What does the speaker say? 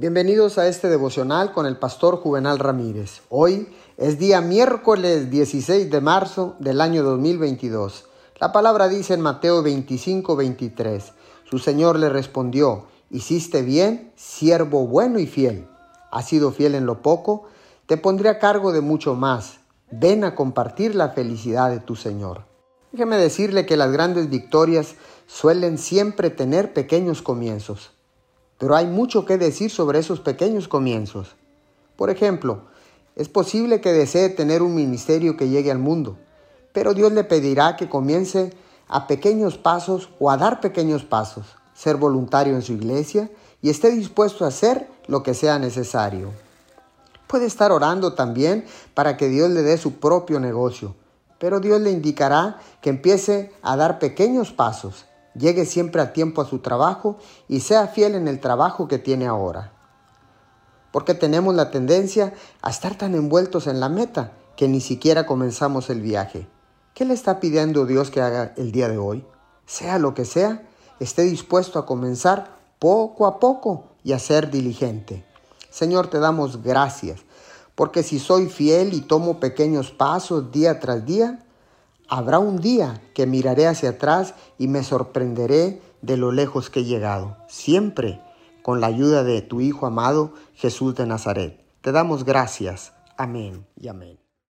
Bienvenidos a este devocional con el pastor Juvenal Ramírez. Hoy es día miércoles 16 de marzo del año 2022. La palabra dice en Mateo 25, 23. Su Señor le respondió, hiciste bien, siervo bueno y fiel. Has sido fiel en lo poco, te pondré a cargo de mucho más. Ven a compartir la felicidad de tu Señor. Déjeme decirle que las grandes victorias suelen siempre tener pequeños comienzos. Pero hay mucho que decir sobre esos pequeños comienzos. Por ejemplo, es posible que desee tener un ministerio que llegue al mundo, pero Dios le pedirá que comience a pequeños pasos o a dar pequeños pasos, ser voluntario en su iglesia y esté dispuesto a hacer lo que sea necesario. Puede estar orando también para que Dios le dé su propio negocio, pero Dios le indicará que empiece a dar pequeños pasos llegue siempre a tiempo a su trabajo y sea fiel en el trabajo que tiene ahora. Porque tenemos la tendencia a estar tan envueltos en la meta que ni siquiera comenzamos el viaje. ¿Qué le está pidiendo Dios que haga el día de hoy? Sea lo que sea, esté dispuesto a comenzar poco a poco y a ser diligente. Señor, te damos gracias, porque si soy fiel y tomo pequeños pasos día tras día, Habrá un día que miraré hacia atrás y me sorprenderé de lo lejos que he llegado, siempre con la ayuda de tu Hijo amado Jesús de Nazaret. Te damos gracias. Amén y amén.